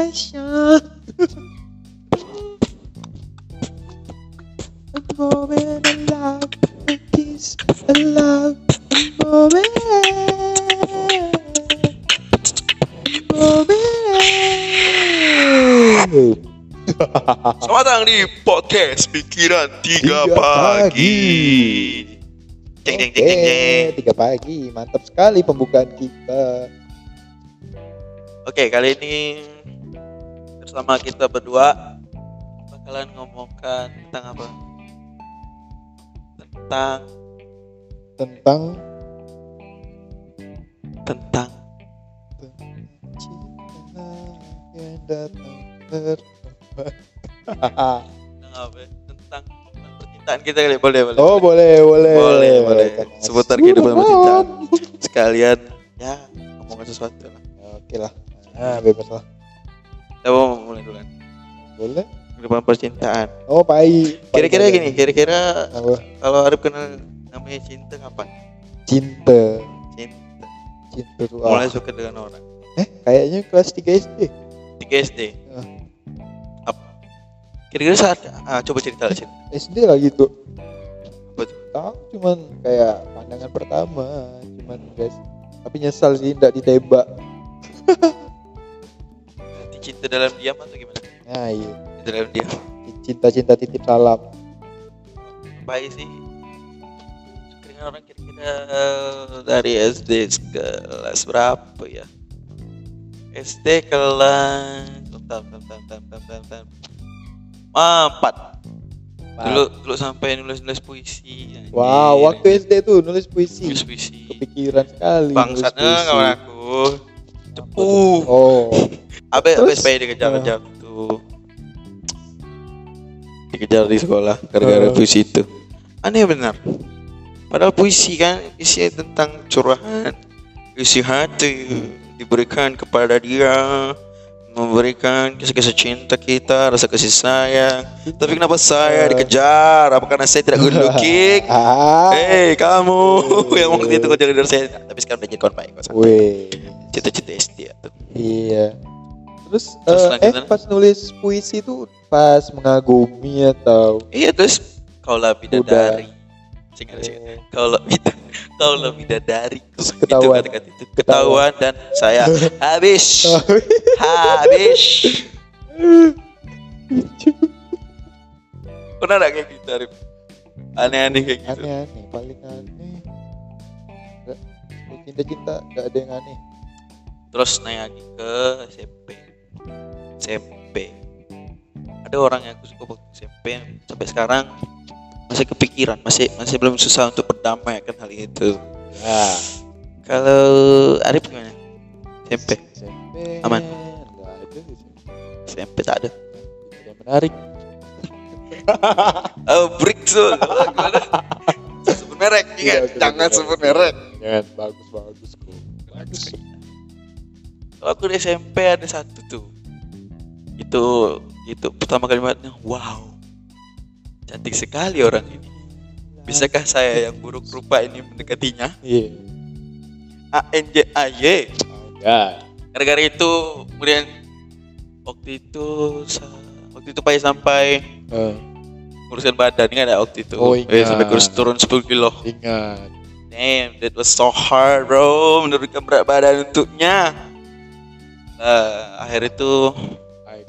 passion. A moment of love, a kiss, a love, a moment, moment. Selamat datang di podcast Pikiran Tiga, Pagi. Pagi. Jeng jeng jeng jeng jeng. Oke, tiga pagi, mantap sekali pembukaan kita. Oke, kali ini bersama kita berdua bakalan ngomongkan tentang apa? Tentang Tentang tentang cinta yang datang terlambat. tentang apa? ya? Tentang percintaan kita kali boleh boleh. oh boleh boleh boleh boleh. Seputar kehidupan percintaan. Sekalian ya ngomongin sesuatu lah. Oke lah, nah, bebas lah. Kita mau mulai dulu kan. Boleh. Kehidupan percintaan. Oh pai. Kira-kira gini, kira-kira kalau Arif kenal namanya cinta kapan? Cinta, Cinta. cinta tuh. Mulai suka dengan orang. Eh, kayaknya kelas 3 SD. 3 SD. Ah. Apa? Kira-kira saat ah, coba cerita lah cerita. SD lah gitu. Apa tuh? Tahu cuman kayak pandangan pertama, cuman guys. Tapi nyesal sih tidak ditembak. Cinta dalam diam atau gimana? Nah, iya. Cinta dalam diam. Cinta-cinta titip salam. Baik sih. Suka dengan orang kira-kira dari SD kelas berapa ya? SD kelas bentar, bentar, bentar, bentar, bentar. Ah, empat. Dulu dulu sampai nulis-nulis puisi. anjir. Wow, waktu SD tuh nulis puisi. nulis puisi. Kepikiran sekali. Bangsatnya nulis kawan aku. Cepuh. Oh, Abe Terus? supaya dikejar-kejar tuh. Dikejar di sekolah gara-gara Oh. puisi itu. Aneh benar. Padahal puisi kan isi tentang curahan, isi hati diberikan kepada dia, memberikan kisah-kisah cinta kita, rasa kasih sayang. Tapi kenapa saya dikejar? Apa karena saya tidak good looking? ah, Hei kamu yang waktu itu kau jaga saya, tapi sekarang udah jadi kawan baik Cita-cita SD ya tuh. iya. Terus, Terus eh, eh lanjutan? pas nulis puisi itu pas mengagumi atau Iya terus kau lah bidadari. Singkat singkat. Kau bidadari. Terus Itu ketahuan. kata-kata itu ketahuan dan saya habis habis. Pernah ada kayak gitu Arif? Aneh-aneh kayak gitu. aneh-aneh, paling aneh. Cinta-cinta enggak ada yang aneh. Terus naik lagi ke SMP. SMP. Ada orang yang aku suka waktu SMP sampai sekarang masih kepikiran, masih masih belum susah untuk berdamai akan hal itu. Ya, Kalau Arif gimana? SMP. SMP. Aman. Enggak ada sih. SMP tak ada. Tidak menarik. Oh, break so. Gimana? sebut merek, Tidak, ingat. tidak, Jangan sebut merek. Jangan bagus. Bagus. Aku di SMP ada satu tuh. Itu itu pertama kalimatnya, wow. Cantik sekali orang ini. Bisakah saya yang buruk rupa ini mendekatinya? Iya. A N J A Y. Ya. Gara-gara itu kemudian waktu itu waktu itu payah sampai Eh, urusan badan kan ada waktu itu. Oh, Eh, sampai ingat. kurus turun 10 kilo. ingat. Damn, that was so hard, bro. Menurunkan berat badan untuknya. Eh, akhir itu I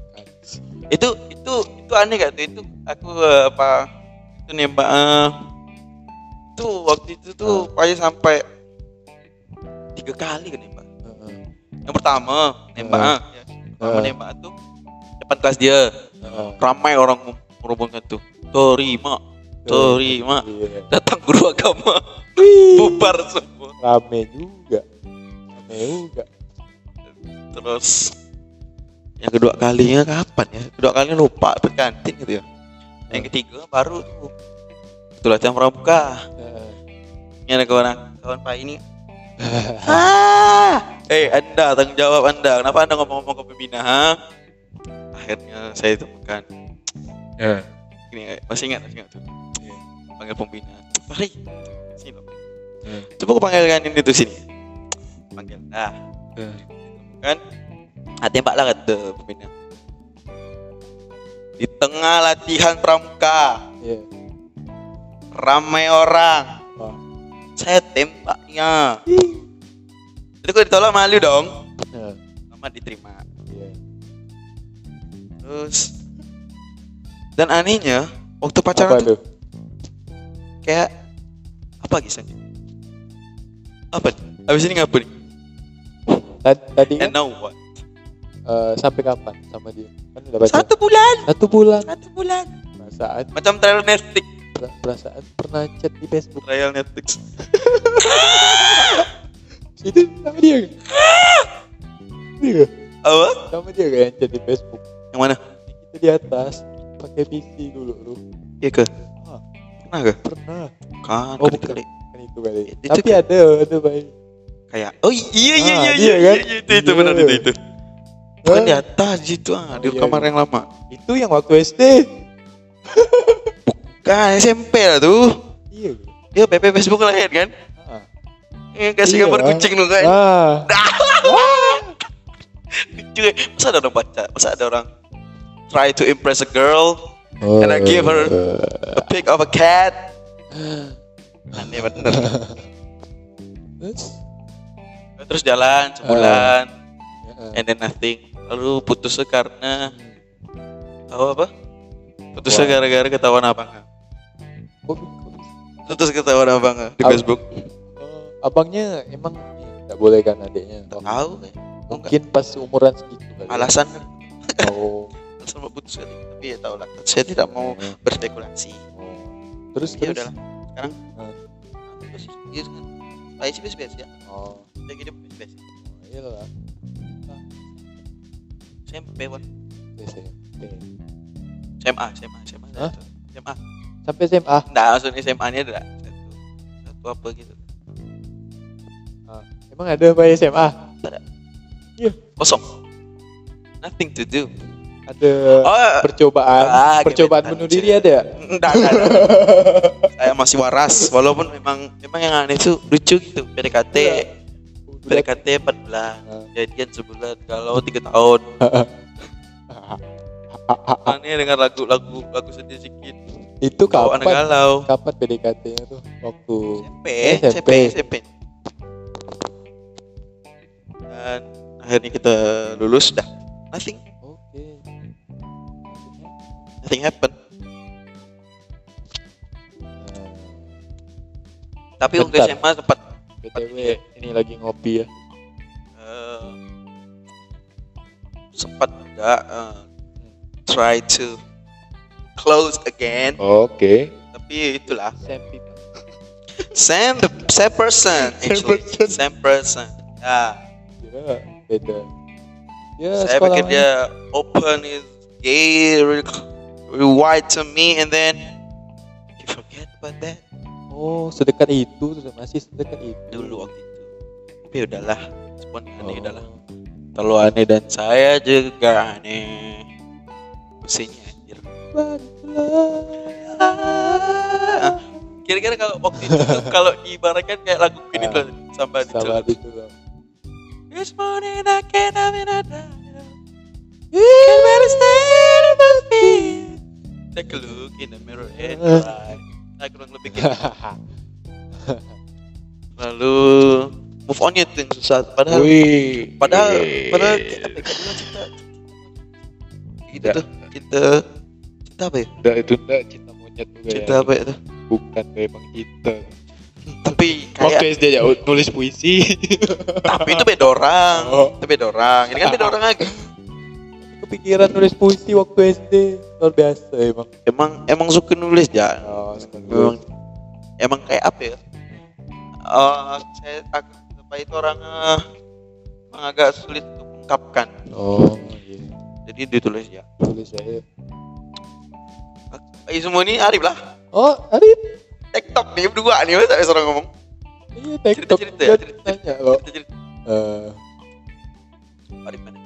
itu itu itu aneh gak tuh itu aku eh, apa itu nembak eh, itu waktu itu tuh payah sampai tiga kali kan nembak. Heeh. Yang pertama nembak, Eh. ya. pertama nembak tuh depan kelas dia Heeh. ramai orang merumputkan tuh terima terima Iya. datang guru agama bubar semua Rame juga. Rame juga. Terus yang kedua kalinya kapan ya kedua kalinya lupa ke kantin gitu ya yang ketiga baru tuh itu latihan pramuka Heeh. ini ada kawan kawan pak ini ah eh anda tanggung jawab anda kenapa anda ngomong-ngomong ke pembina ha? akhirnya saya temukan Ya. ini masih ingat masih ingat tuh Iya. panggil pembina Fahri sini. Hmm. coba aku panggilkan ini tuh sini panggil ah Eh. Kan? Ah tembak lah kata pemainnya di tengah latihan pramuka Iya. ramai orang. Wah. saya tembaknya. Jadi kalau ditolak malu dong? Nah, lama diterima. Iya. terus dan anehnya waktu Apa pacaran tuh tuh? kayak apa kisahnya? Apa? Habis ini ngapa nih Tadi, tadi kan and now what eh, sampai kapan sama dia? Kan udah baca. satu bulan Satu bulan. satu bulan Perasaan macam trial Netflix per- perasaan pernah chat di Facebook. trial Netflix Itu sama dia. nggak? Iya. apa Sama dia kayak yang chat di Facebook. yang mana Kita di atas pakai PC dulu lu. iya ke Ah, pernah ke pernah. kan Oh, kan bukan. kali. Kan itu kali. Itu Tapi kan- ada, ada baik. Kayak oh iya iya Ah, iya dia iya, kan? iya, itu itu Iya. benar itu itu bukan di Ah, atas gitu ah di Oh, iya, kamar iya. yang lama Itu yang waktu SD. kan SMP lah tuh Iya. ya PP Facebook lahir kan Ah. Eh, kasih Iya. gambar kucing lu kan Ah. lucu ya. masa ada orang baca masa ada orang try to impress a girl And I give her- a pic of a cat aneh bener Terus? Terus jalan sebulan Ya, and then nothing lalu putus karena tahu apa Wah. gara-gara ketahuan kok bisa? putus ketahuan abangnya di Ab- Facebook Oh, abangnya emang nggak boleh kan adiknya? Tahu. Oh, Mungkin pas umuran segitu kali. ya. alasan kan Oh. alasan putus kali tapi ya tahu lah saya tidak mau berspekulasi oh. Terus ya terus. udahlah sekarang Hmm. apa baik sih biasa ya. Oh, dia gini biasa iyalah. SMP wan SMP. SMA SMA SMA Hah? SMA Sampai SMA. Nggak, maksudnya SMA nya ada. Satu satu apa gitu. Emang ada apa SMA? kosong. Nothing to do Ada oh percobaan, Ah, percobaan gebetan, bunuh diri ada? enggak enggak enggak. saya masih waras walaupun memang memang yang aneh itu lucu gitu PDKT Iya. PDKT 4 bulan Ah. jadian sebulan kalau tiga tahun aneh dengar lagu lagu lagu sedih sedikit Itu kapan? galau Kapan PDKT-nya tuh? Waktu SMP SMP. SMP SMP dan akhirnya kita lulus dah nothing. Nothing happen tapi waktu. SMA sempat BTW ini lagi ngopi ya. eh, sempat juga eh, try to close again Oke. tapi itulah Same people. same the same person Same actually person. same person ya Kira beda. Ya, saya sekolah pikir dia open is gay wide to me and then you forget about that. Oh, sedekat itu, sudah masih sedekat itu. dulu waktu itu. Tapi udahlah respon aneh Oh. udahlah terlalu aneh dan saya juga aneh. Pusingnya anjir. Ah, kira-kira kalau waktu itu kalau diibaratkan kayak lagu ini Ah, tuh sampai di itu loh. This morning I can't have another Can barely stand on my feet Take a look in the mirror and cry Nah kurang lebih gitu Lalu Move on itu yang susah Padahal Wih. Padahal. Padahal ya, kayak bilang cinta Gitu tuh Cinta Cinta apa ya? Enggak itu enggak cinta monyet juga Cinta ya. apa ya tuh? Bukan memang cinta. Tapi Waktu kayak SD ya nulis puisi. Tapi itu beda orang Oh. Itu beda orang Ini kan beda orang lagi Kepikiran nulis puisi waktu SD. Luar biasa emang. Emang Emang suka nulis ya Oh, nulis. emang kayak apa ya? Eh, saya aku apa itu orang eh, emang agak sulit untuk mengungkapkan. Oh, iya. Jadi ditulis ya. Tulis aja. Eh, semua ini Arif lah. Oh, Arif. TikTok nih berdua nih masa seorang ngomong. Iya, TikTok. Cerita-cerita ya, cerita- loh. Cerita-cerita. Eh, Arif mana?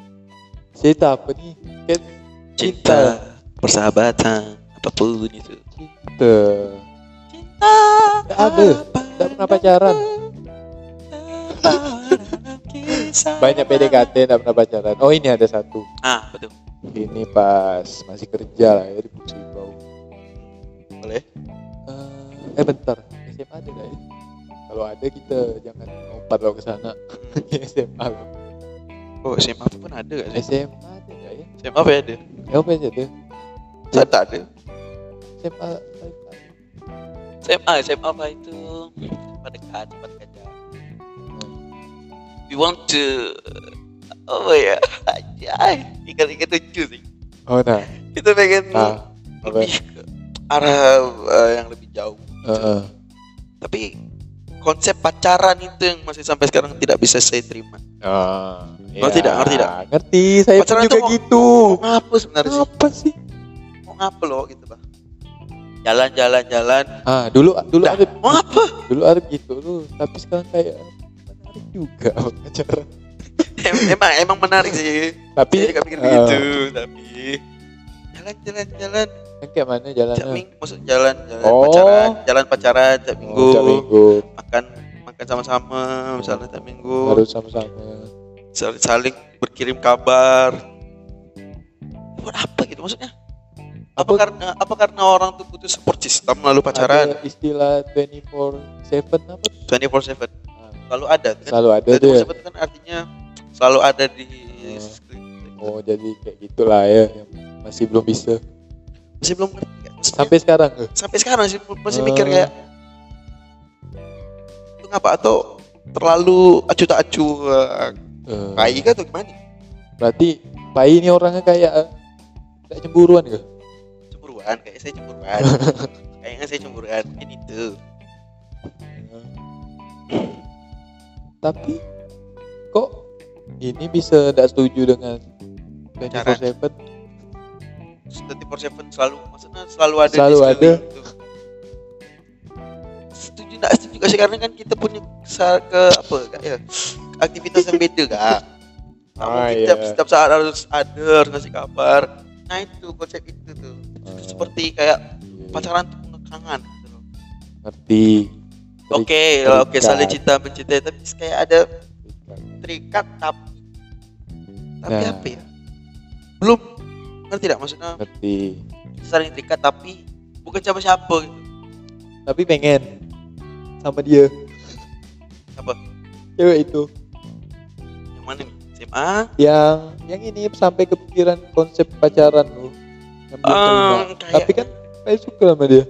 cerita apa nih? Kan Cinta, persahabatan, apa pun itu. cinta. Cinta. Nggak ada. Nggak pernah pacaran. banyak PDKT tidak pernah pacaran oh ini ada satu Ah, betul. ini pas masih kerja lah ya di Pusibau Boleh. eh, eh bentar SMA ada nggak ya kalau ada kita jangan lompat lo ke sana SMA lo Oh, SMA pun ada gak sih? SMA ada nggak ya SMA apa ya ada? ya apa aja ada Saya tak ada. SMA SMA, SMA apa itu? Cepat dekat, cepat dekat. We want to Oh ya, aja. Ikan-ikan lucu sih. oh nah Kita pengen nah apa lebih ke arah eh, yang lebih jauh. Heeh. Tapi konsep pacaran itu yang masih sampai sekarang tidak bisa saya terima. Ah, Ngerti ya, dak? Ngerti dak? Ngerti, saya pun Pacaran juga gitu. Ngapa sebenarnya sih? Apa sih? Mau ngapa loh gitu bah? Jalan-jalan jalan. Ah, dulu dulu ada mau ngapa? dulu ada gitu lu, tapi sekarang kayak menarik juga pacaran. Em- emang emang menarik sih. Tapi juga pikir eh, begitu, tapi jalan-jalan jalan yang kayak mana jalannya? minggu maksud jalan jalan Oh. pacaran jalan pacaran tiap minggu, Oh, minggu makan makan sama-sama misalnya tiap minggu harus sama-sama. saling, saling berkirim kabar buat apa gitu maksudnya apa, Apa- karena apa karena orang tuh butuh support system lalu pacaran Ada istilah 24/7 apa? tuh? 24/7 Ah, selalu ada kan Selalu ada tuh ya. 24/7 kan artinya selalu ada di Oh, jadi kayak gitulah ya masih belum bisa. masih belum ngerti Maksudnya, Sampai sekarang tuh. sampai sekarang sih masih Oh. mikir kayak itu ngapa atau terlalu acu tak acu uh, Eh, kai kah atau gimana Berarti Pai ini orangnya kayak eh, kayak cemburuan gitu. Cemburuan kayak saya cemburuan kayaknya saya cemburuan mungkin itu Tapi kok ini bisa tidak setuju dengan Pacaran. 24/7? 24/7 selalu maksudnya selalu ada Selalu di ada. itu. setuju nggak setuju gak sih karena kan kita punya ke apa kak ya aktivitas yang beda kak Ah, iya. setiap, setiap saat harus ada harus ngasih kabar nah itu konsep itu tuh seperti kayak pacaran tuh pengekangan gitu loh. Ngerti. oke terikat. oke saling cinta mencintai tapi kayak ada terikat tapi tapi Nah. apa ya belum ngerti tidak maksudnya Ngerti. saling terikat tapi bukan siapa siapa gitu Tapi pengen sama dia. apa Cewek itu yang mana nih SMA yang yang ini sampai kepikiran konsep pacaran lu. Ah, kayak- Tapi kan saya suka sama dia.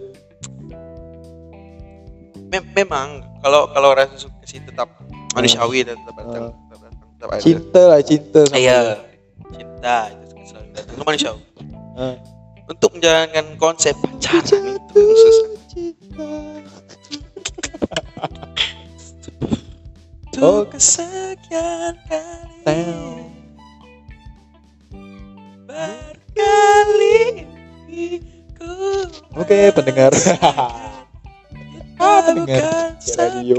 Mem- memang kalau kalau rasa suka sih tetap manusiawi dan tetap datang Ah. tetap datang tetap ada Cinta lah, cinta sama iya cinta itu selalu datang manusiawi Ah. untuk menjalankan konsep pacaran itu susah Cinta. Oh. kesekian kali Teo. Ku Oke, pendengar. Kita Ah, pendengar. radio.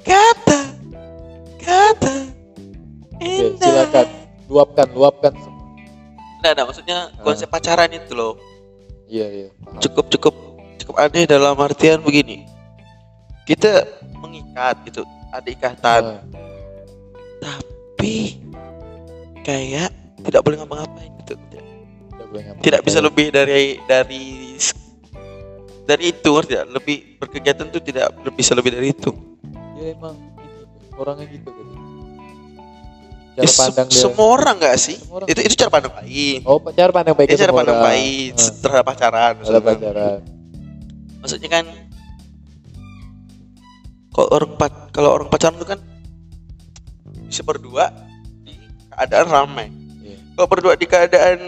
kata kata Oke, indah. silakan. Luapkan, luapkan. Nah, nah, maksudnya konsep pacaran itu loh Iya, iya. paham. cukup cukup cukup aneh dalam artian begini. Kita mengikat gitu, ada ikatan, Ah, tapi kayak tidak boleh ngapa-ngapain tidak bisa lebih dari dari dari itu tidak? Lebih berkegiatan tuh tidak bisa lebih dari itu. Dia emang ini orangnya gitu. Ya, Cara se- pandang dia. semua orang nggak sih? Orang. Itu itu cara pandang baik. Oh, cara pandang baik ke cara pandang orang. baik terhadap pacaran. Maksudnya. pacaran. maksudnya kan kalau orang kalau orang pacaran itu kan bisa berdua di keadaan ramai Iya. kalau berdua di keadaan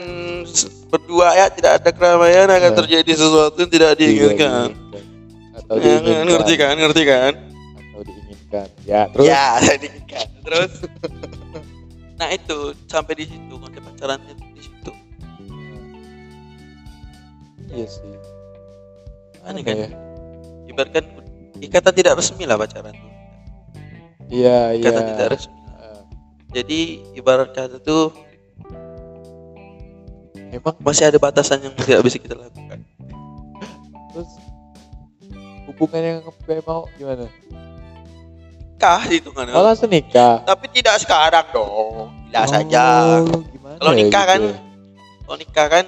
berdua ya tidak ada keramaian akan Iya. terjadi sesuatu yang tidak diinginkan Atau Ya, diinginkan. ngerti kan ngerti kan Atau diinginkan. Ya, terus. ya diinginkan terus nah itu sampai di situ konsep pacarannya tuh di situ Iya sih. Aneh kan? ya? ibaratkan ikatan tidak resmi lah pacaran tuh Iya, iya. ikatan tidak resmi Ah, jadi ibarat kata tuh Emang masih ada batasan yang tidak bisa kita lakukan. Terus hubungan yang kayak mau gimana? nikah itu kan. Oh langsung nikah. tapi tidak sekarang dong. Tidak Oh, saja. Kalau ya nikah kan, gitu? kalau nikah kan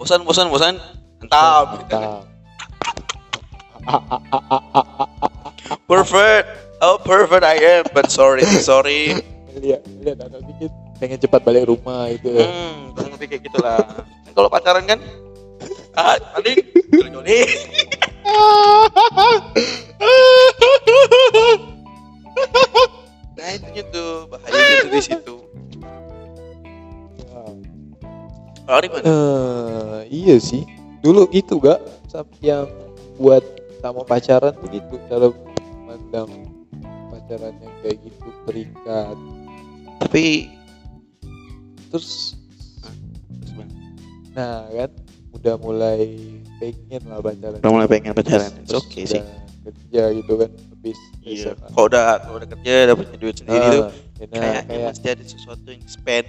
bosan bosan bosan. Entah gitu kan. Perfect. Oh perfect I am but sorry sorry. Lihat, lihat anak dikit pengen cepat balik rumah itu. hmm jangan kayak gitulah. Kalau pacaran kan ah paling joli nah itu tuh bahaya itu di situ. Kalau di mana? Eh, iya sih. Dulu gitu gak yang buat tak mau pacaran tuh gitu cara pandang pacaran yang kayak gitu terikat tapi terus nah kan udah mulai pengen lah pacaran udah mulai pengen pacaran terus okay sih udah kerja gitu kan habis iya SMA. kalau udah kalau udah kerja dapat duit sendiri tuh Ah, nah, kayaknya kayak mesti ada sesuatu yang spend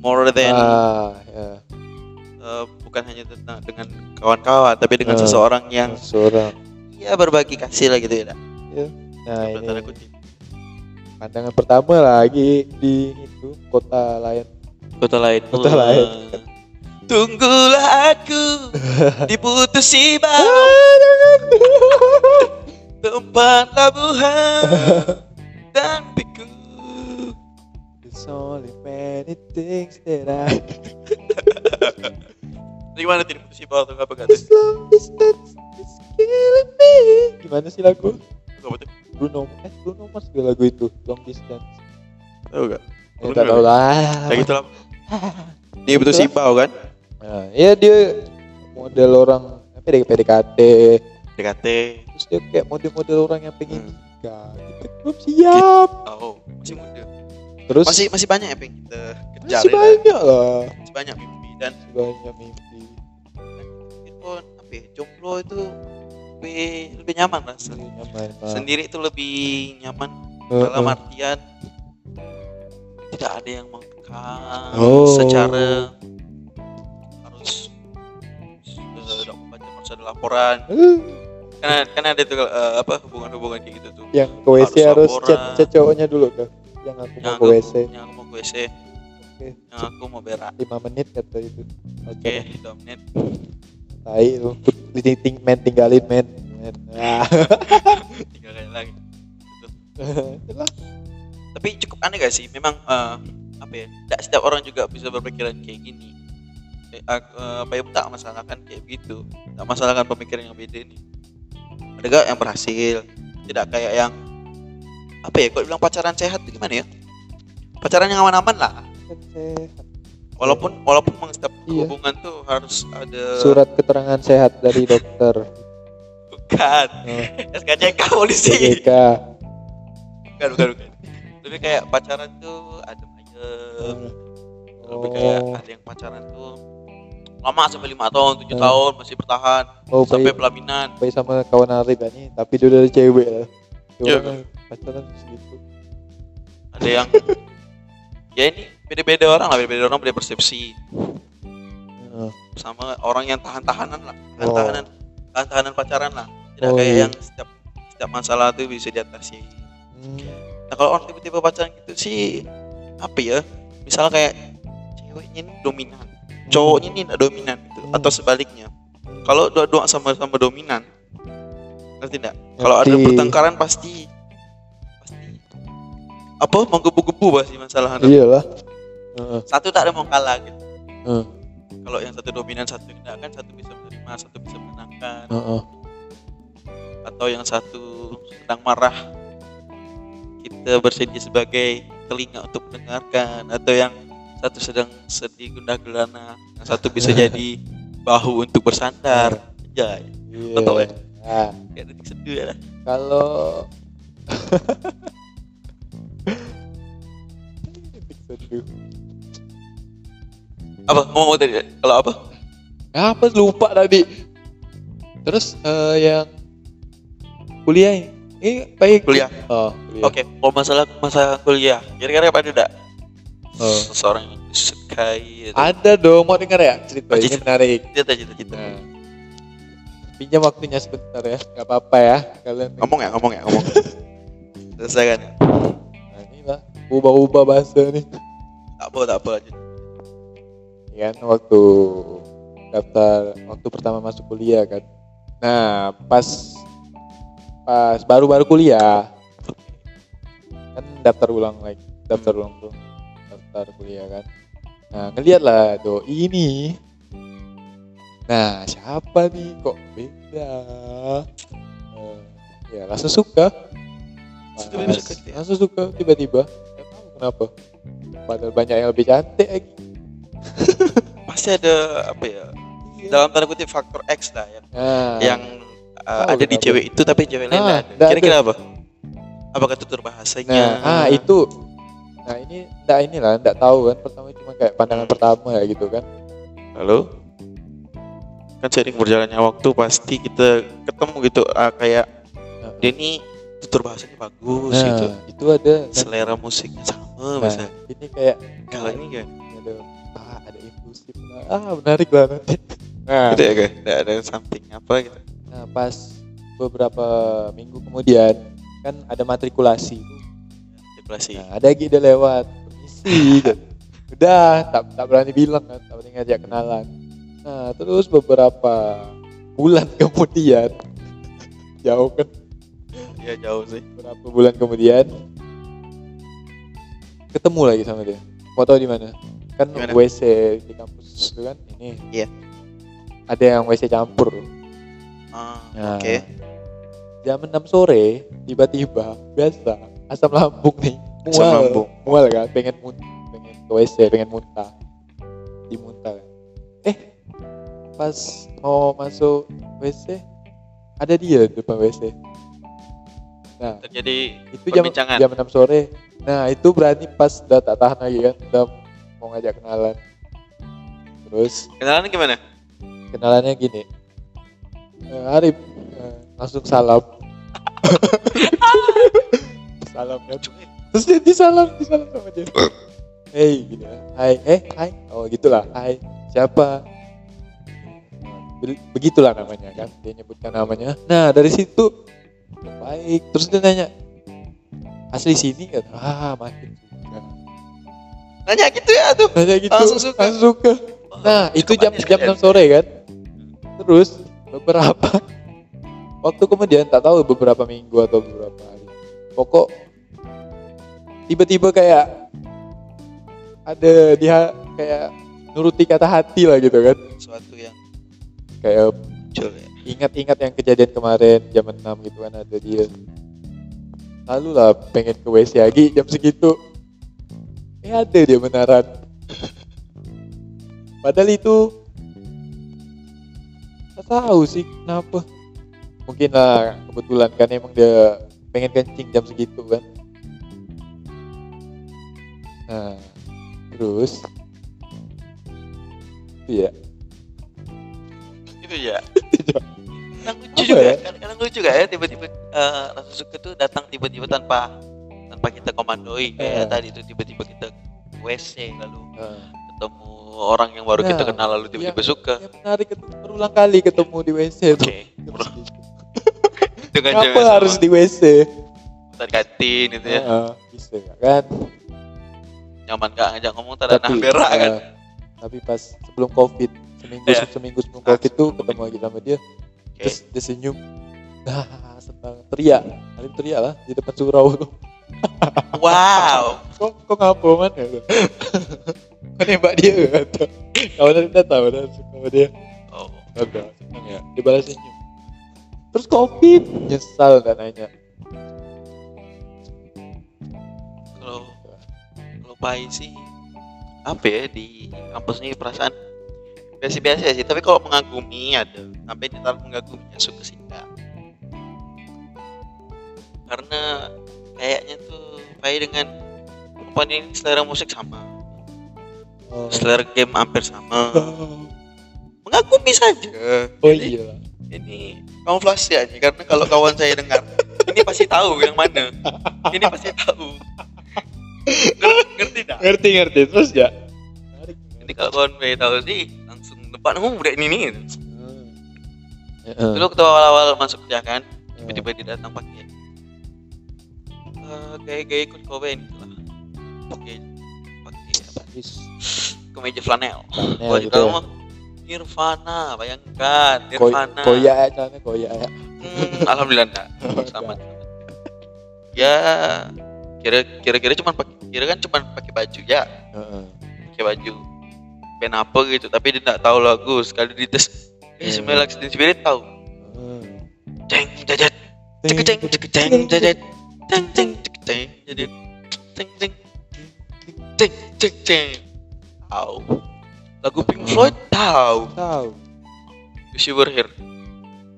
more than ah ya uh, bukan hanya tentang dengan kawan-kawan tapi dengan Ah. seseorang yang seorang ya berbagi kasih lah gitu ya Dak. nah tanda ini pandangan pertama lagi di itu kota lain kota lain. Kota lain. tunggulah aku diputusi bau tempat labuhan dan piku There's only many things that I gimana tidak diputusi bau tuh apa kata This distance is killing me. Gimana sih lagu? Bruno Eh Bruno Mars lagu itu Long distance. Tahu gak Ya tak tahu lah. Kayak gitu lah dia putusi bau kan? Nah, Ya dia model orang apa ya, PDKT DKT Terus dia kayak model-model orang yang pengen Hmm. nikah gitu. Belum siap. Oh masih muda. Terus? Masih masih banyak yang kita kejar masih ya, Dak. banyak lah. Masih banyak mimpi dan Masih banyak mimpi. Itu apa ya, jomblo itu lebih lebih nyaman lah. Lebih nyaman lah. sendiri itu lebih nyaman. Heeh. dalam artian tidak ada yang mengekang Oh. secara harus uh, 24 jam harus ada laporan. Eh, kan kan ada tuh eh, apa hubungan-hubungan kayak gitu tuh. Yang ke WC Harus chat, chat cowoknya dulu tuh Yang aku mau yang ke aku, WC yang aku mau ke WC Oke. Yang aku mau berak. 5 menit kata itu. Oke dua menit. Tai lu. Ting, men tinggalin men. Men. Ah. tiga kali lagi Itulah. Tapi cukup aneh gak sih? Memang eh, apa ya tidak setiap orang juga bisa berpikiran kayak gini. Eh, eh, apa ya tak masalahkan kayak gitu. Tak masalahkan pemikiran yang beda nih ada gak yang berhasil? Tidak kayak yang apa ya kalau bilang pacaran sehat itu gimana ya? Pacaran yang aman-aman lah. Walaupun walaupun memang setiap Iya. hubungan tuh harus ada surat keterangan sehat dari dokter. Bukan. Oh, SKCK polisi. JK bukan bukan bukan lebih kayak pacaran tuh adem ayem lebih kayak oh, ada yang pacaran tuh lama sampai lima tahun tujuh Hmm. tahun masih bertahan oh sampai baik, pelaminan baik sama kawan Arif kan nih tapi dia udah cewek lah Dia Iya. orang pacaran segitu ada yang ya ini beda-beda orang lah beda-beda orang beda persepsi Heeh. sama orang yang tahan-tahanan lah Oh. tahan-tahanan tahan-tahanan pacaran lah tidak Oh, kayak iya. yang setiap setiap masalah tuh bisa diatasi Hmm. Nah kalau orang tiba-tiba pacaran gitu sih apa ya misalnya kayak ceweknya ini dominan cowoknya ini tidak dominan gitu Hmm. atau sebaliknya. Kalau dua-dua sama-sama dominan ngerti tidak kalau ada pertengkaran pasti pasti. Apa menggebu-gebu pasti masalah iyalah. Heeh. satu tak ada mau kalah gitu. Heeh. kalau yang satu dominan satu tidak kan satu bisa menerima satu bisa menenangkan Heeh. atau yang satu sedang marah kita bersedia sebagai telinga untuk mendengarkan atau yang satu sedang sedih gundah gulana yang satu bisa jadi bahu untuk bersandar. Aja Iya. Betul, ya? Nah, kayak detik seduh ya. Kalau seduh. apa? Ngomong tadi? Kalau apa? Apa? Lupa tadi. Terus eh, yang kuliah ini ini baik. Kuliah. Oh kuliah. oke kalau masalah masa kuliah kira-kira apa ada tidak Oh. seseorang yang disukai gitu. ada dong mau dengar ya? Cerita Oh, ini cerita. menarik. Cita cita cita nah. Pinjam waktunya sebentar ya nggak apa-apa ya kalian ngomong ya ngomong ya ngomong. Selesai kan nah inilah ubah-ubah bahasa nih. Tak apa tak apa lanjut. Ya waktu daftar waktu pertama masuk kuliah kan. Nah pas pas baru-baru kuliah. Kan daftar ulang lagi daftar ulang tuh. Daftar kuliah kan. Nah ngeliat lah doi ini. Nah siapa nih? Kok beda? Eh, ya langsung suka. Langsung suka tiba-tiba. Tahu kenapa. Padahal banyak yang lebih cantik lagi. Pasti ada apa ya dalam tanda kutip faktor X lah yang nah, yang uh, Tahu ada di cewek itu tapi cewek lain Ah, ada. kira-kira apa? Apakah tutur bahasanya? Nah, ah itu. Nah, ini enggak inilah, enggak tahu kan. Pertama cuma kayak pandangan pertama ya gitu kan. lalu kan sering berjalannya waktu pasti kita ketemu gitu. Ah, kayak Nah, dia ini tutur bahasanya bagus nah, gitu. itu ada kan. selera musiknya sama Nah, misalnya ini kayak kalau ini kan ada ah, ada impulsif lah. Ah, menarik lah nanti. Nah, ada ya kan ada something apa gitu nah, pas beberapa minggu kemudian kan ada matrikulasi. spekulasi Nah, ada udah lewat. Permisi. gitu. Udah, tak tak berani bilang kan, tak berani ngajak kenalan. Nah, terus beberapa bulan kemudian jauh kan ya jauh sih beberapa bulan kemudian ketemu lagi sama dia mau tahu di mana kan? WC di kampus itu kan ini Iya. ada yang WC campur Ah, Nah, oke. jam 6 sore tiba-tiba biasa asam lambung nih. Mual. Asam lambung. mual kan? Pengen mun pengen ke WC pengen muntah. Dimuntah. Kan. eh pas mau masuk WC ada dia di depan WC nah terjadi itu jam jam 6 sore. Nah itu berarti pas udah tak tahan lagi kan? Udah mau ngajak kenalan. Terus kenalan gimana? kenalannya gini "Eh, Arif eh, langsung salam. Salam kan terus dia disalam disalam sama dia. Hey gini kan. hai eh hai. Oh gitulah. Hai siapa? Be- begitulah namanya kan? Dia nyebutkan namanya. Nah dari situ baik. Terus dia nanya asli sini kan ah makin suka. Nanya gitu ya tuh. Nanya gitu Langsung suka. langsung suka. Nah itu Cukup jam jam kalian. 6 sore kan? Terus beberapa. Waktu kemudian tak tahu beberapa minggu atau beberapa hari. Pokok tiba-tiba kayak ada dia kayak nuruti kata hati lah gitu kan. Sesuatu yang kayak muncul ya. ingat-ingat yang kejadian kemarin jam 6 gitu kan ada dia. Lalu lah pengen ke WC lagi jam segitu. Eh ada dia beneran. Padahal itu tahu sih kenapa. Mungkin lah kebetulan kan emang dia pengen kencing jam segitu kan. Nah terus? Itu ya? Itu ya? Kadang lucu juga ya? kadang, kadang lucu gak ya tiba-tiba eh langsung suka tuh datang tiba-tiba tanpa tanpa kita komandoi. Kayak Eh. tadi tuh tiba-tiba kita WC lalu. Nah. ketemu orang yang baru kita Nah, kenal lalu tiba-tiba suka. yang menarik itu berulang kali ketemu di WC tuh bro. dengan Kenapa harus sama. di WC? tadi kantin gitu ya. Heeh, bisa nggak kan? nyaman gak ngajak ngomong tak ada nah Tapi, berak kan? Eh, tapi pas sebelum covid seminggu Iya. seminggu sebelum covid tuh ketemu lagi sama dia, Oke. terus dia senyum, ah senang. Teriak, Alim teriak lah di depan surau tuh. wow. Kok kok ngapa man ya? Kan nembak dia kata. Kawan udah tahu suka sama dia. oh Ada senang ya, dia balas senyum. Terus covid nyesal nggak nanya. kalau kalau Pai sih apa ya di kampus ini perasaan biasa-biasa sih tapi kalau mengagumi ada sampai di tahap mengaguminya suka sih enggak karena kayaknya tuh Pai dengan perempuan ini selera musik sama Oh, selera game hampir sama. Mengagumi saja. Oh Jadi, iya. ini kamuflase aja karena kalau kawan saya dengar ini pasti tahu yang mana. Ini pasti tahu. Ngerti, ngerti Ngerti ngerti. Terus ya. Jadi kalau kawan saya tahu sih langsung depan umum udah ini nih. Heeh. Dulu waktu awal-awal masuk kerja kan, tiba-tiba dia datang pakai eh, kayak kayak ikut Cobain gitu lah. Pakai pakai apa kemeja flanel. Flanel Kalau gitu juga ya. Nirvana bayangkan Koy, Nirvana. koya ya koya ya. Hmm, alhamdulillah enggak. Sama. Ya kira kira kira cuma pakai kira kan cuma pakai baju ya. Heeh. pakai baju band apa gitu tapi dia nggak tahu lagu. Sekali dites eh sebenarnya Lax Teen Spirit tahu ceng jajet. Cek ceng cek ceng jajet. ceng ceng cek ceng jajet. Ceng ceng ceng ceng ceng tahu lagu Pink Floyd tahu Tahu. Wish You Were Here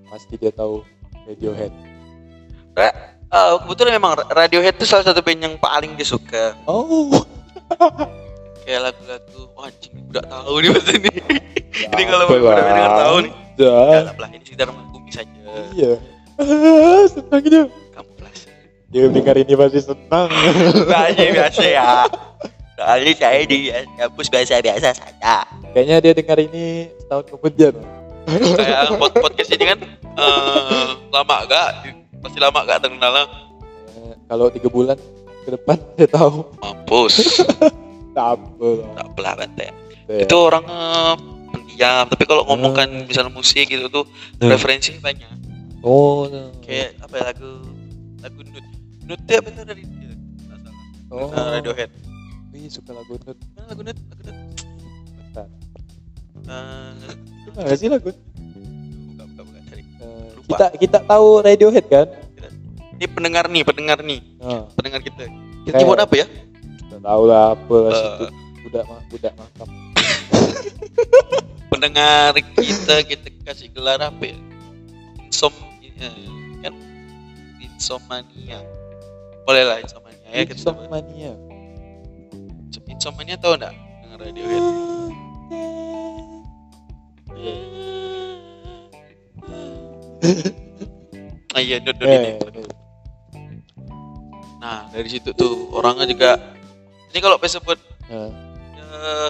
Pasti dia tahu Radiohead. Ra- eh, kebetulan memang Radiohead itu salah satu band yang paling dia suka Oh. kayak lagu-lagu wah anjing udah tahu nih mas ini ini kalau udah dengar tahu nih Dah. ya lah ini sekitar kumis saja Iya. Ah, senang dia. kamu kelas Dia dengar ini pasti senang. biasa biasa ya soalnya saya di kampus biasa biasa saja Kayaknya dia dengar ini setahun kemudian. kayak pod- podcast ini kan eh, lama gak pasti lama gak terkenal Eh, Kalau tiga bulan ke depan dia tahu. mampus Tak apa lah. tak belah bantai Ya. itu orang eh, pendiam tapi kalau ngomongkan misalnya musik gitu tuh Hmm. referensi banyak Oh. no. kayak apa ya lagu lagu nut nut itu apa itu dari Oh. Eh, Radiohead Wih, suka lagu nut. mana lagu nut lagu nut Bentar. Gimana sih lagu? buka buka buka cari Eh, Lupa. kita kita tahu Radiohead kan? ini pendengar nih pendengar nih Oh, pendengar kita kita Kayak- nyebut apa ya kita tahu lah apa Eh. situ. Budak mah budak makam. pendengar kita kita kasih gelar apa ya insom kan insomnia boleh lah insomnia ya kita. Insomnia. tahu enggak dengan Radiohead ah iya nut nut ini Eh, eh. nah dari situ tuh orangnya juga ini kalau saya sebut Eh, eh,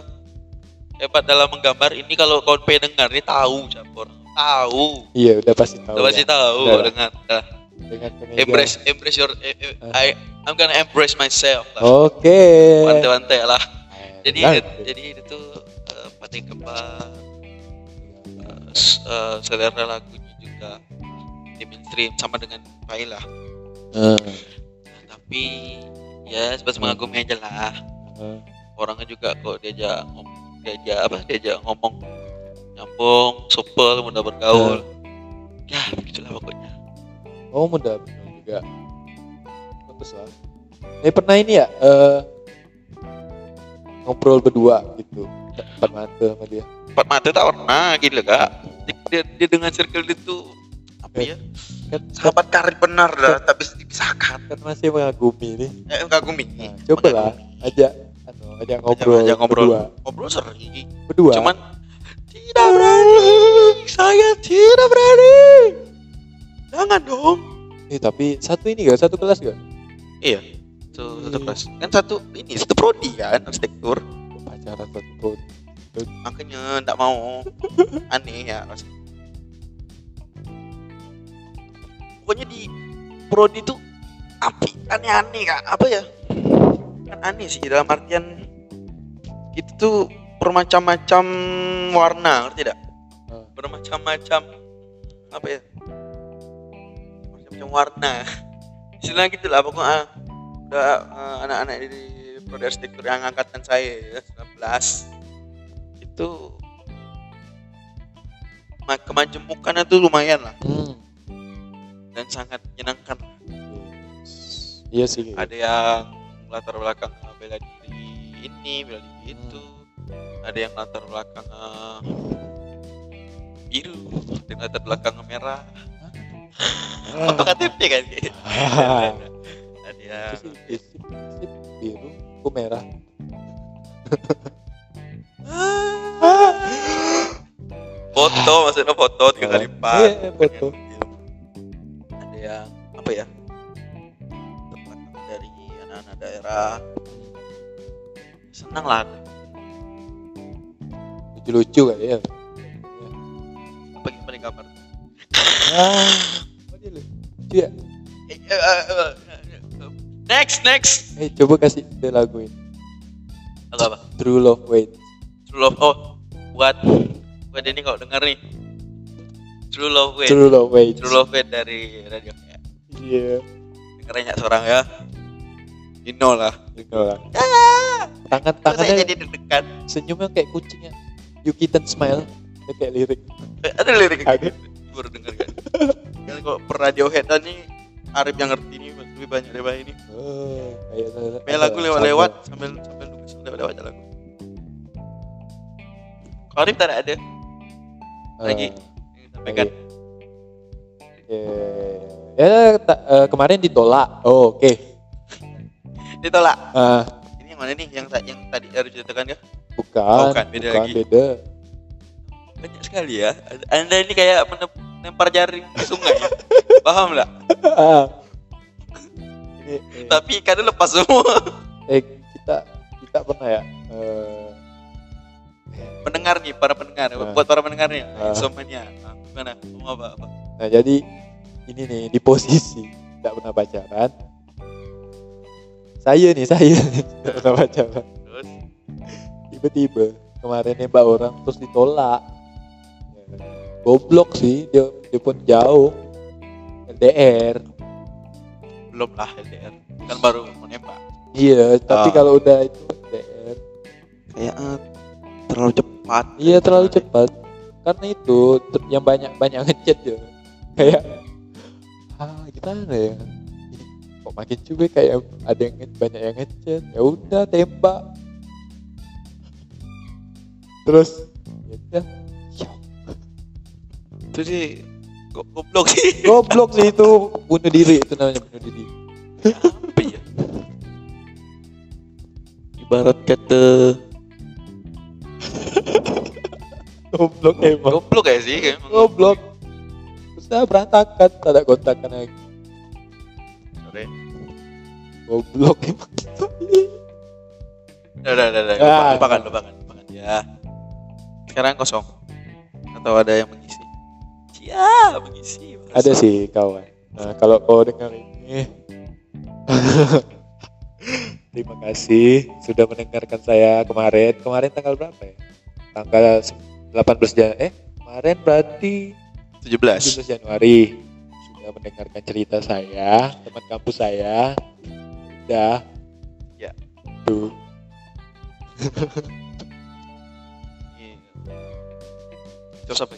hebat dalam menggambar ini kalau kawan P dengar ini tahu orang tahu Iya, udah pasti tahu. udah pasti ya. tahu Udah lah. dengan ah, Dengan embrace embrace your eh, eh, I I'm gonna embrace myself lah. Oke. pantai-pantai lah. Jadi Enak. jadi itu kembar eh, s- eh, selera lagunya juga di mainstream sama dengan Paila Eh, Nah, tapi ya sebatas mengagumi aja lah. Eh. orangnya juga kok diajak ngomong diajak apa diajak ngomong nyambung supel mudah bergaul. Ya begitulah pokoknya Oh, benar juga. Bagus lah. Eh pernah ini ya eh ngobrol berdua gitu. Empat mata sama dia. empat mata tak pernah gila kak dia, dia, dia dengan circle itu apa ya Kan, kan, sahabat karib benar dah tapi dipisahkan kan masih mengagumi nih. eh kagumi Nah, coba lah ajak anu, ajak ngobrol, ajak ngobrol berdua. ngobrol sering Berdua. cuman tidak berani saya tidak berani jangan dong. Eh tapi satu ini gak satu kelas gak? iya satu satu Iya. kelas. Kan satu ini satu prodi kan arsitektur. Pacaran satu tahun. makanya tidak mau. Aneh ya pokoknya di prodi itu api aneh-aneh kak. Apa ya? Kan aneh sih dalam artian itu tuh bermacam-macam warna ngerti tidak Hmm. bermacam-macam apa ya macam-macam warna. Istilah gitu lah pokoknya udah eh, anak-anak di prodi arsitektur yang angkatan saya ya 19 itu ma- kemajemukannya tuh lumayan lah. Hmm. dan sangat menyenangkan Iya sih. ada yang latar belakang eh, bela diri ini bela diri itu. Ada yang latar belakang eh, biru ada yang latar belakang merah foto KTP kan? Ada sih sip, sip, biru, aku merah. foto maksudnya foto tiga kali lipat Iya, foto. ada yang apa ya? Belakang dari anak-anak daerah. Senang lah. Lucu-lucu kali ya. apa gimana gambar Ah, ya? Eh, Next, next. Eh coba kasih dia lagu ini. Lagu apa? True Love Wait. True Love. Oh, buat buat ini kalau dengar nih. True Love Wait. True Love Wait. True Love Wait dari radio. Ya. Iya. Dengernya seorang ya. Ino lah. Gitu lah. Ah, Tangan saya tangannya jadi deg-degan. senyumnya kayak kucingnya. You kitten smile. Kayak lirik. Eh, Ada lirik Ada. baru denger kan. Kan kalau per Radiohead nih Arif yang ngerti nih lebih banyak daripada ini. Oh, kayak Main lagu lewat-lewat sambil sambil nulis lewat-lewat aja lagu. Kalau Arif tak ada lagi. sampaikan. Eh, ya ta- eh, kemarin ditolak. Oh, oke. Ditolak. Ah, Ini yang mana nih yang yang tadi Arif ceritakan ya? bukan. Oh, bukan, beda lagi. beda. Banyak sekali ya. Anda ini kayak menem- melempar jaring ke sungai. Paham nggak? Ini, eh, Tapi ikannya lepas semua. eh, kita kita pernah ya eh, Pendengar nih, para pendengar. Ah. Buat para pendengarnya. Ah. Insomnia. Ah, Gimana? Mau apa? apa? Nah jadi ini nih di posisi tidak pernah pacaran. Saya nih saya nih tidak pernah pacaran. Tiba-tiba kemarin nembak orang terus ditolak. Goblok sih dia dia pun jauh. LDR. belum lah LDR. Kan baru mau nembak. Iya tapi Ah. kalau udah itu LDR. Kayak eh, terlalu cepat. Iya terlalu cepat. Karena itu yang banyak banyak ngechat ya. Kayak ah gimana ya? Kok makin cuek kayak ada yang banyak yang ngechat. Ya udah tembak. Terus ya udah. Itu sih go- goblok sih. Goblok sih itu bunuh diri itu namanya bunuh diri. Apa ya? Ibarat kata Goblok emang. goblok ya sih emang. Goblok. Dah berantakan, tak ada kontakan lagi. Sorry. Goblok emang. Udah, udah, udah, udah. Ah. Lupakan, lupakan, lupakan. Ya. Sekarang kosong. Atau ada yang mengisi? Ya, mengisi. Ada sih kawan. Nah, kalau kau dengar ini, terima kasih sudah mendengarkan saya kemarin. Kemarin tanggal berapa ya? Tanggal 18 Januari. Eh, kemarin berarti 17. 17 Januari sudah mendengarkan cerita saya, teman kampus saya. Udah. Ya. Tuh. Terus apa?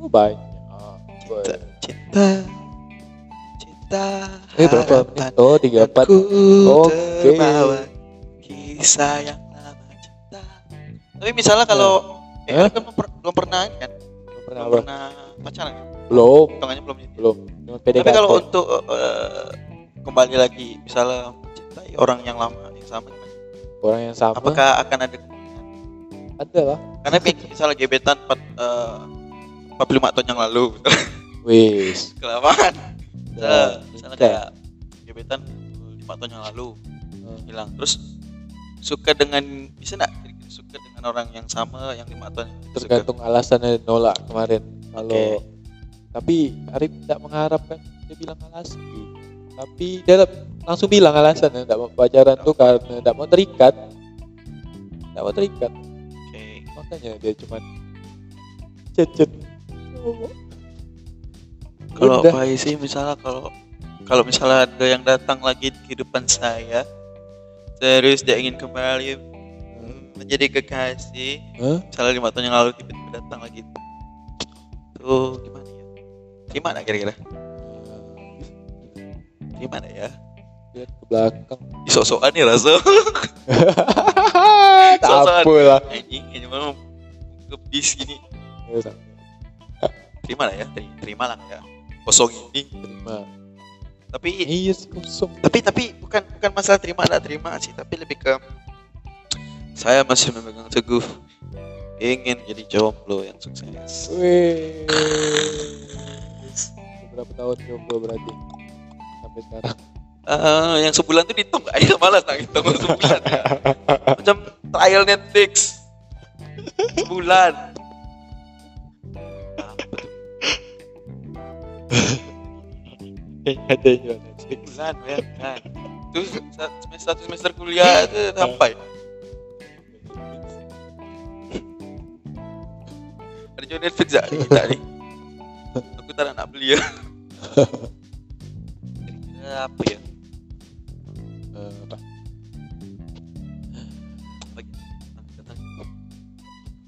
Oh, banyak. Cinta, cinta, cinta. Eh, berapa menit? Oh, 34. Ku Oke. kisah yang lama cinta. Tapi misalnya kalau eh, Hah? kan belum, per- belum pernah kan? Belum pernah Belum apa? pernah pacaran kan? Belum, Hitungannya belum belum. PDKT. Tapi kalau untuk eh, kembali lagi misalnya mencintai orang yang lama yang sama orang yang sama apakah akan ada ada lah. Karena misalnya gebetan empat eh, 45 tahun yang lalu Wis. kelamaan. Ya, Misalnya, kayak gebetan 5 tahun yang lalu Hmm. hilang terus suka dengan bisa nggak suka dengan orang yang sama yang lima tahun yang suka? tergantung alasannya nolak kemarin kalau Oke. tapi Arif tidak mengharapkan dia bilang alasan tapi dia langsung bilang alasannya tidak mau pacaran tuh karena tidak mau terikat tidak mau terikat Oke. makanya dia cuma cecet Kalau. Pak sih misalnya kalau kalau misalnya ada yang datang lagi di kehidupan saya terus dia ingin kembali mm, menjadi kekasih Hah? misalnya lima tahun yang lalu tiba-tiba datang lagi tuh gimana ya? Gimana kira-kira? Gimana ya? Lihat ke belakang. Sok-sokan nih rasa tak Sosokan. apa lah anjing ini mau ke bis gini terima lah ya terima, terima lah ya. Kosong ini terima. Tapi iya sih kosong. tapi tapi bukan bukan masalah terima tidak terima sih. Tapi lebih ke saya masih memegang teguh ingin jadi jomblo yang sukses. Wih. berapa tahun jomblo berarti? Sampai sekarang? Eh, yang sebulan tuh dihitung gak? Ayo malas nak hitung sebulan. Macam trial Netflix. Sebulan ada jualan. bayangkan terus sa- semester satu semester kuliah itu sampai ada jual Netflix tak ni tak ni aku tak nak beli ya apa ya Eh?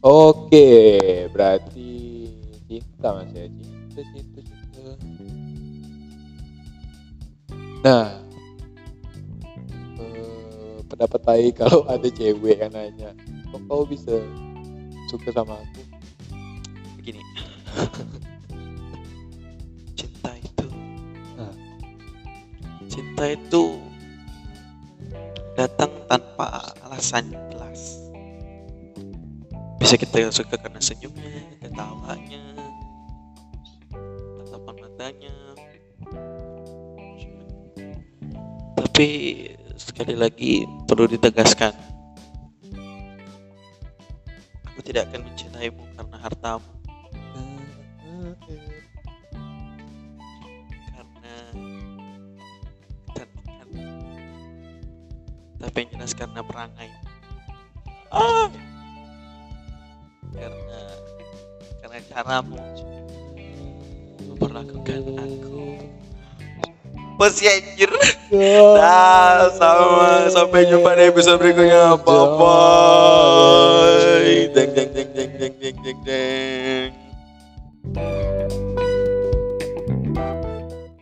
Oke, berarti cinta mas ya cinta cinta. Nah, eh, pendapat baik kalau ada cewek yang nanya, kok kau bisa suka sama aku? begini cinta itu Ah. cinta itu datang tanpa alasan jelas bisa kita suka karena senyumnya ketawanya tapi sekali lagi perlu ditegaskan aku tidak akan mencintaimu karena hartamu. Karena kecantikan tapi yang jelas karena perangai. Ah! Karena karena caramu. Memperlakukan aku bos ya anjir Dah sama. Sampai jumpa di episode berikutnya. Bye bye deng deng